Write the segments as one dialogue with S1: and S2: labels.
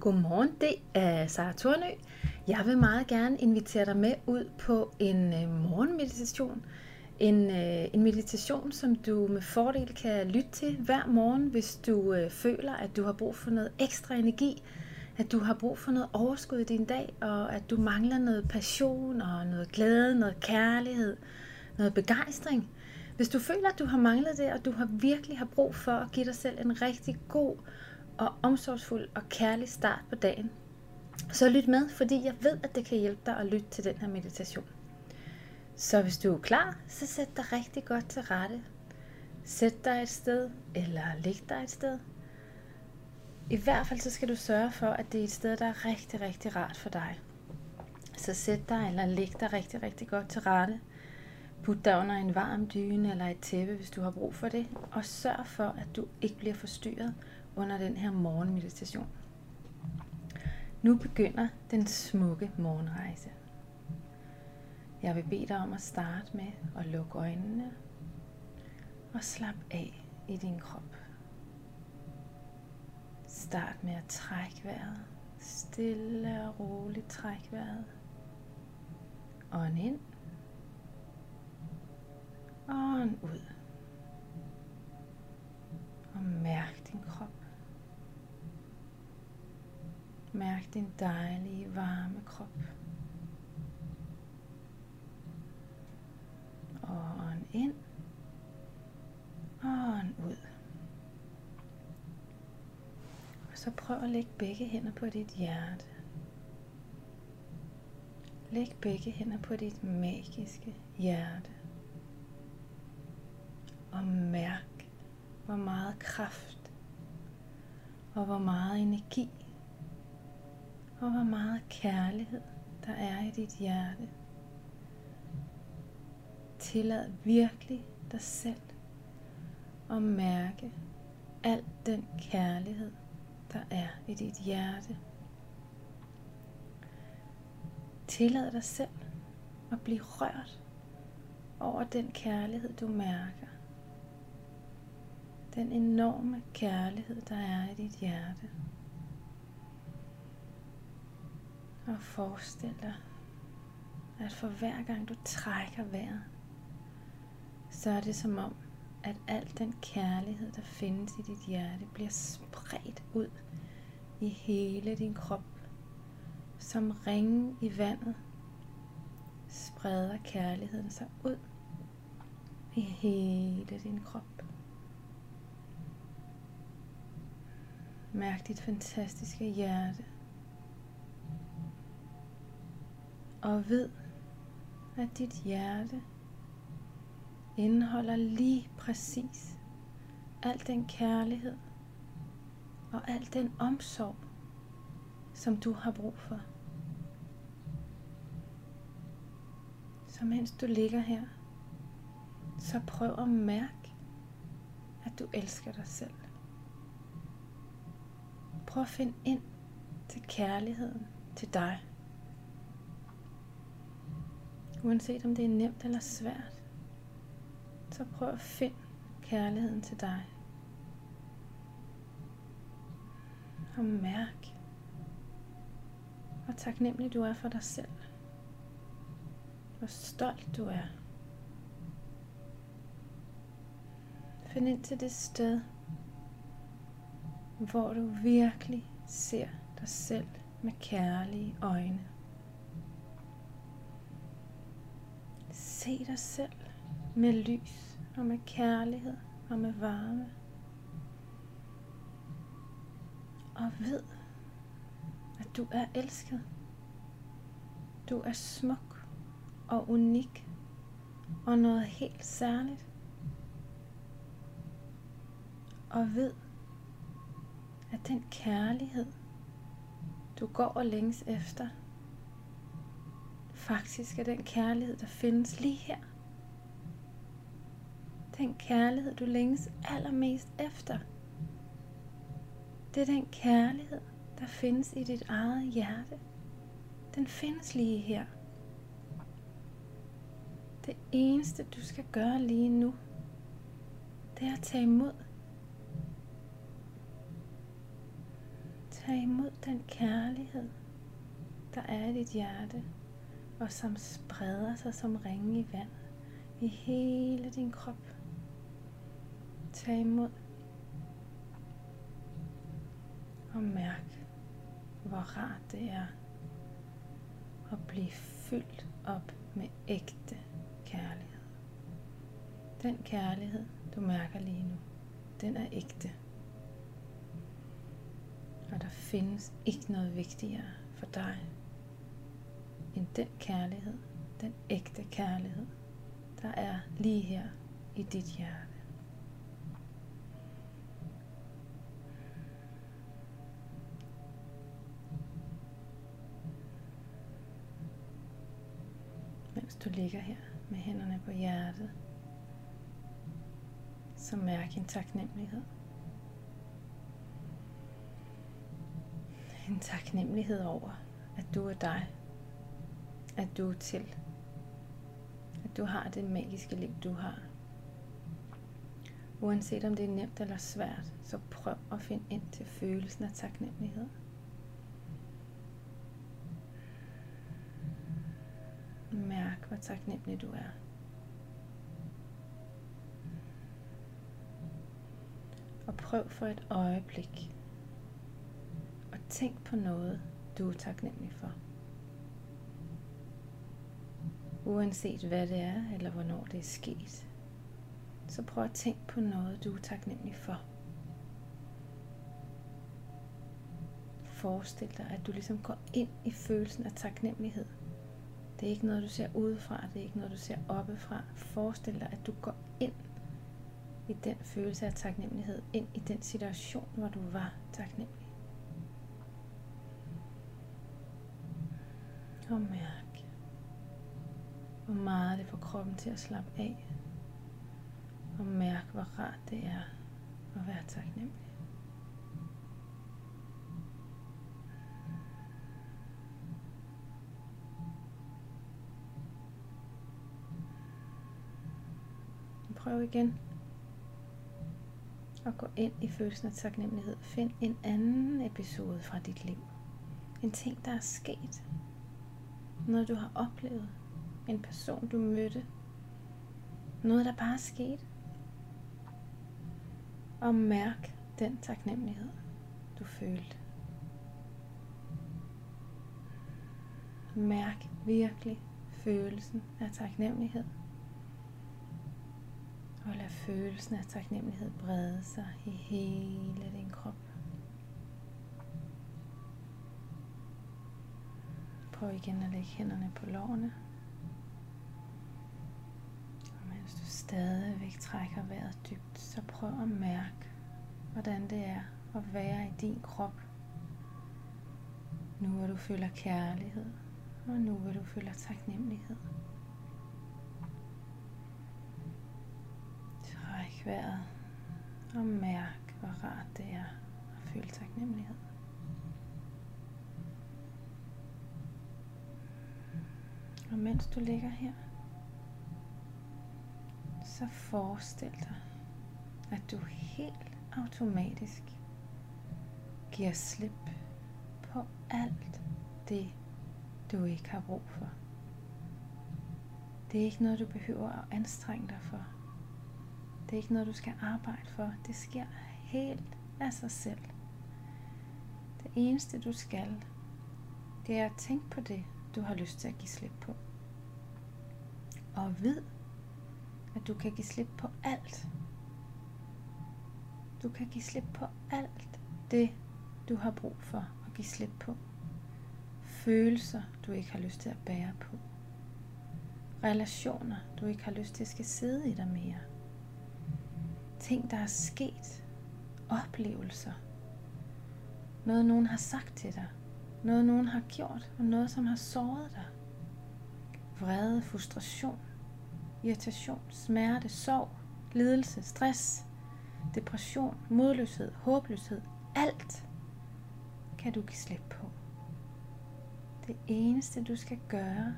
S1: Godmorgen, det er Sara Tornø. Jeg vil meget gerne invitere dig med ud på en øh, morgenmeditation. En, øh, en meditation, som du med fordel kan lytte til hver morgen, hvis du øh, føler, at du har brug for noget ekstra energi, at du har brug for noget overskud i din dag, og at du mangler noget passion og noget glæde, noget kærlighed, noget begejstring. Hvis du føler, at du har manglet det, og du har virkelig har brug for at give dig selv en rigtig god og omsorgsfuld og kærlig start på dagen, så lyt med, fordi jeg ved, at det kan hjælpe dig at lytte til den her meditation. Så hvis du er klar, så sæt dig rigtig godt til rette. Sæt dig et sted, eller læg dig et sted. I hvert fald så skal du sørge for, at det er et sted, der er rigtig, rigtig rart for dig. Så sæt dig eller læg dig rigtig, rigtig godt til rette. Put dig under en varm dyne eller et tæppe, hvis du har brug for det. Og sørg for, at du ikke bliver forstyrret under den her morgenmeditation. Nu begynder den smukke morgenrejse. Jeg vil bede dig om at starte med at lukke øjnene og slappe af i din krop. Start med at trække vejret. Stille og roligt træk vejret. Ånd ind. Ånd ud. Og mærk din krop. Mærk din dejlige, varme krop. Og ånd ind. Og ånd ud. Og så prøv at lægge begge hænder på dit hjerte. Læg begge hænder på dit magiske hjerte. Og mærk, hvor meget kraft og hvor meget energi og hvor meget kærlighed der er i dit hjerte. Tillad virkelig dig selv at mærke al den kærlighed, der er i dit hjerte. Tillad dig selv at blive rørt over den kærlighed, du mærker. Den enorme kærlighed, der er i dit hjerte. Og forestil dig, at for hver gang du trækker vejret, så er det som om, at al den kærlighed, der findes i dit hjerte, bliver spredt ud i hele din krop. Som ringe i vandet spreder kærligheden sig ud i hele din krop. Mærk dit fantastiske hjerte. Og ved, at dit hjerte indeholder lige præcis al den kærlighed og al den omsorg, som du har brug for. Så mens du ligger her, så prøv at mærke, at du elsker dig selv. Prøv at finde ind til kærligheden til dig. Uanset om det er nemt eller svært, så prøv at finde kærligheden til dig. Og mærk, hvor taknemmelig du er for dig selv. Hvor stolt du er. Find ind til det sted, hvor du virkelig ser dig selv med kærlige øjne. Se dig selv med lys og med kærlighed og med varme. Og ved, at du er elsket. Du er smuk og unik og noget helt særligt. Og ved, at den kærlighed, du går og længes efter, faktisk er den kærlighed, der findes lige her. Den kærlighed, du længes allermest efter. Det er den kærlighed, der findes i dit eget hjerte. Den findes lige her. Det eneste, du skal gøre lige nu, det er at tage imod Tag imod den kærlighed, der er i dit hjerte, og som spreder sig som ringe i vand i hele din krop. Tag imod og mærk, hvor rart det er at blive fyldt op med ægte kærlighed. Den kærlighed, du mærker lige nu, den er ægte. Og der findes ikke noget vigtigere for dig end den kærlighed, den ægte kærlighed, der er lige her i dit hjerte. Mens du ligger her med hænderne på hjertet, så mærk en taknemmelighed. En taknemmelighed over, at du er dig. At du er til. At du har det magiske liv, du har. Uanset om det er nemt eller svært, så prøv at finde ind til følelsen af taknemmelighed. Mærk, hvor taknemmelig du er. Og prøv for et øjeblik at tænk på noget, du er taknemmelig for. Uanset hvad det er, eller hvornår det er sket, så prøv at tænke på noget, du er taknemmelig for. Forestil dig, at du ligesom går ind i følelsen af taknemmelighed. Det er ikke noget, du ser udefra, det er ikke noget, du ser oppefra. Forestil dig, at du går ind i den følelse af taknemmelighed, ind i den situation, hvor du var taknemmelig. Og mærk, hvor meget det får kroppen til at slappe af. Og mærk, hvor rart det er at være taknemmelig. Prøv igen at gå ind i følelsen af taknemmelighed. Find en anden episode fra dit liv. En ting, der er sket. Noget, du har oplevet. En person, du mødte. Noget, der bare skete. Og mærk den taknemmelighed, du følte. Mærk virkelig følelsen af taknemmelighed. Og lad følelsen af taknemmelighed brede sig i hele din krop. Prøv igen at lægge hænderne på lårene. Og mens du stadigvæk trækker vejret dybt, så prøv at mærke, hvordan det er at være i din krop. Nu hvor du føler kærlighed, og nu hvor du føler taknemmelighed. Træk vejret og mærk, hvor rart det er at føle taknemmelighed. Og mens du ligger her, så forestil dig, at du helt automatisk giver slip på alt det, du ikke har brug for. Det er ikke noget, du behøver at anstrenge dig for. Det er ikke noget, du skal arbejde for. Det sker helt af sig selv. Det eneste, du skal, det er at tænke på det, du har lyst til at give slip på. Og vid, at du kan give slip på alt. Du kan give slip på alt det, du har brug for at give slip på. Følelser, du ikke har lyst til at bære på. Relationer, du ikke har lyst til skal sidde i dig mere ting, der er sket, oplevelser, noget nogen har sagt til dig, noget nogen har gjort, og noget som har såret dig. Vrede, frustration, irritation, smerte, sorg, lidelse, stress, depression, modløshed, håbløshed, alt kan du give slip på. Det eneste du skal gøre,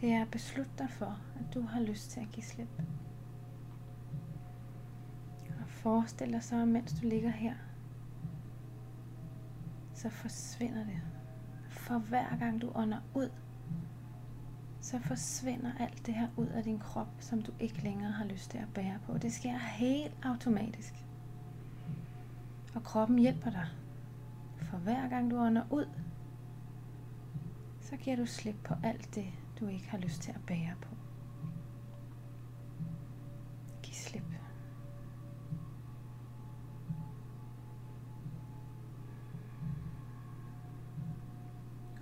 S1: det er at beslutte dig for, at du har lyst til at give slip forestil dig så, mens du ligger her, så forsvinder det. For hver gang du ånder ud, så forsvinder alt det her ud af din krop, som du ikke længere har lyst til at bære på. Det sker helt automatisk. Og kroppen hjælper dig. For hver gang du ånder ud, så giver du slip på alt det, du ikke har lyst til at bære på. Giv slip.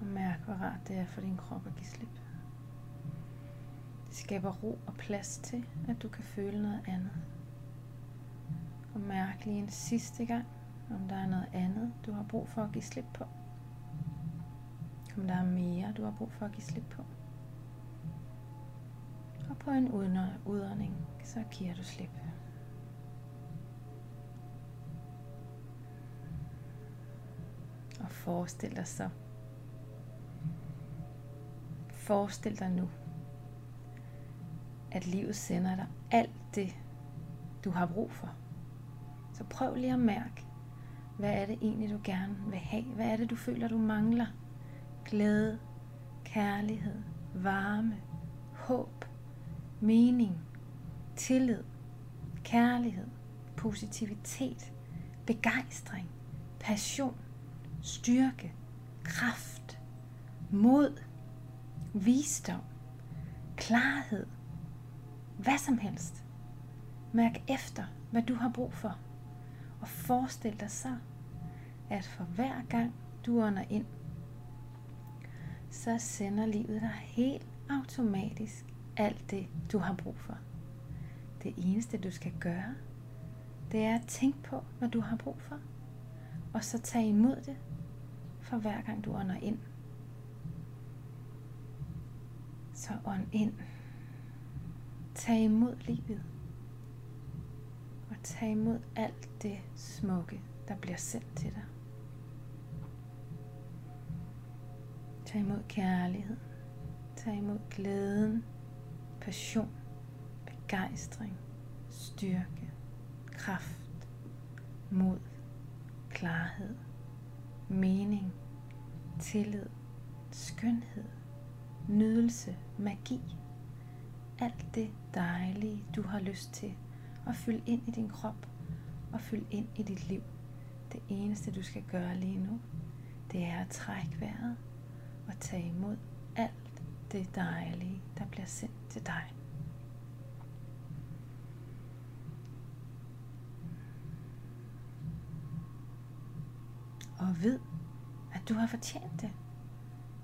S1: Og mærk, hvor rart det er for din krop at give slip. Skaber ro og plads til, at du kan føle noget andet. Og mærk lige en sidste gang, om der er noget andet, du har brug for at give slip på. Om der er mere, du har brug for at give slip på. Og på en udånding, så giver du slip. Og forestil dig så. Forestil dig nu, at livet sender dig alt det, du har brug for. Så prøv lige at mærke, hvad er det egentlig, du gerne vil have? Hvad er det, du føler, du mangler? Glæde, kærlighed, varme, håb, mening, tillid, kærlighed, positivitet, begejstring, passion, styrke, kraft, mod, visdom, klarhed, hvad som helst. Mærk efter, hvad du har brug for. Og forestil dig så, at for hver gang du ånder ind, så sender livet dig helt automatisk alt det, du har brug for. Det eneste, du skal gøre, det er at tænke på, hvad du har brug for, og så tage imod det for hver gang du ånder ind. Så ånd ind. Tag imod livet. Og tag imod alt det smukke, der bliver sendt til dig. Tag imod kærlighed. Tag imod glæden, passion, begejstring, styrke, kraft, mod, klarhed, mening, tillid, skønhed, nydelse, magi. Alt det dejlige, du har lyst til at fylde ind i din krop og fylde ind i dit liv. Det eneste, du skal gøre lige nu, det er at trække vejret og tage imod alt det dejlige, der bliver sendt til dig. Og ved, at du har fortjent det.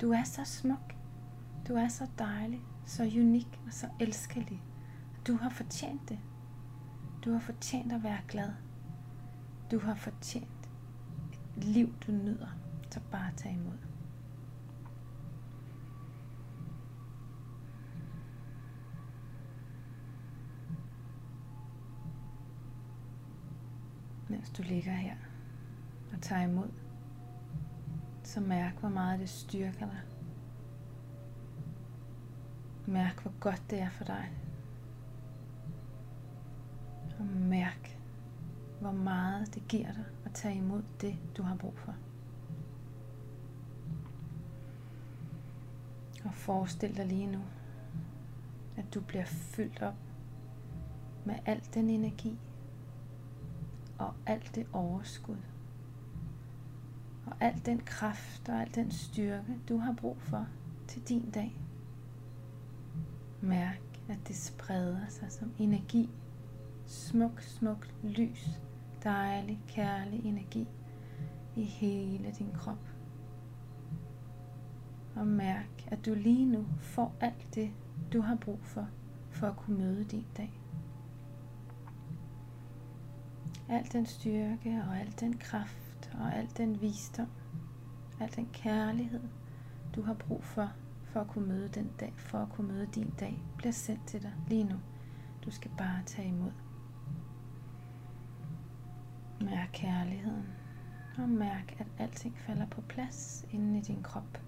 S1: Du er så smuk. Du er så dejlig, så unik og så elskelig. Du har fortjent det. Du har fortjent at være glad. Du har fortjent et liv, du nyder. Så bare tag imod. Mens du ligger her og tager imod, så mærk, hvor meget det styrker dig. Mærk, hvor godt det er for dig. Og mærk, hvor meget det giver dig at tage imod det, du har brug for. Og forestil dig lige nu, at du bliver fyldt op med al den energi og alt det overskud og al den kraft og al den styrke, du har brug for til din dag. Mærk, at det spreder sig som energi. Smuk, smuk lys, dejlig, kærlig energi i hele din krop. Og mærk, at du lige nu får alt det, du har brug for, for at kunne møde din dag. Al den styrke og al den kraft og al den visdom, al den kærlighed, du har brug for for at kunne møde den dag, for at kunne møde din dag, bliver sendt til dig lige nu. Du skal bare tage imod. Mærk kærligheden, og mærk, at alting falder på plads inden i din krop.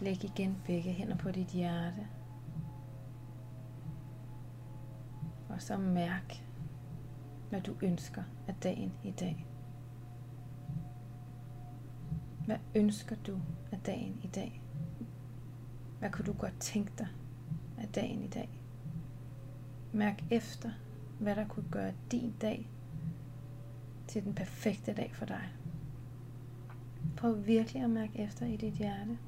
S1: Læg igen begge hænder på dit hjerte. Og så mærk, hvad du ønsker af dagen i dag. Hvad ønsker du af dagen i dag? Hvad kunne du godt tænke dig af dagen i dag? Mærk efter, hvad der kunne gøre din dag til den perfekte dag for dig. Prøv virkelig at mærke efter i dit hjerte.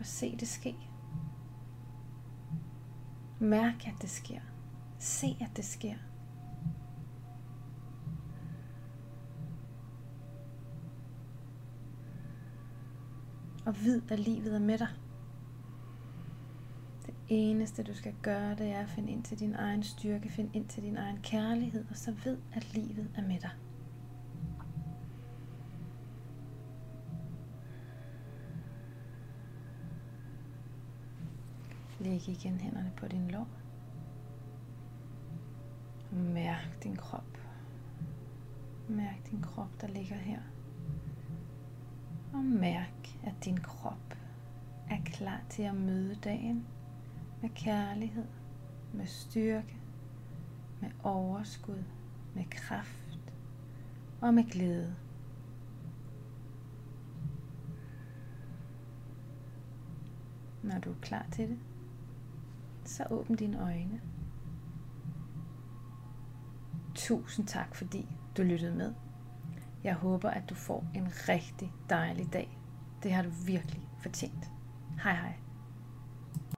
S1: Og se det ske. Mærk, at det sker. Se, at det sker. Og vid, at livet er med dig. Det eneste, du skal gøre, det er at finde ind til din egen styrke, finde ind til din egen kærlighed, og så ved, at livet er med dig. Læg igen hænderne på din lår. Mærk din krop. Mærk din krop, der ligger her. Og mærk, at din krop er klar til at møde dagen med kærlighed, med styrke, med overskud, med kraft og med glæde. Når du er klar til det, så åbn dine øjne. Tusind tak, fordi du lyttede med. Jeg håber, at du får en rigtig dejlig dag. Det har du virkelig fortjent. Hej hej.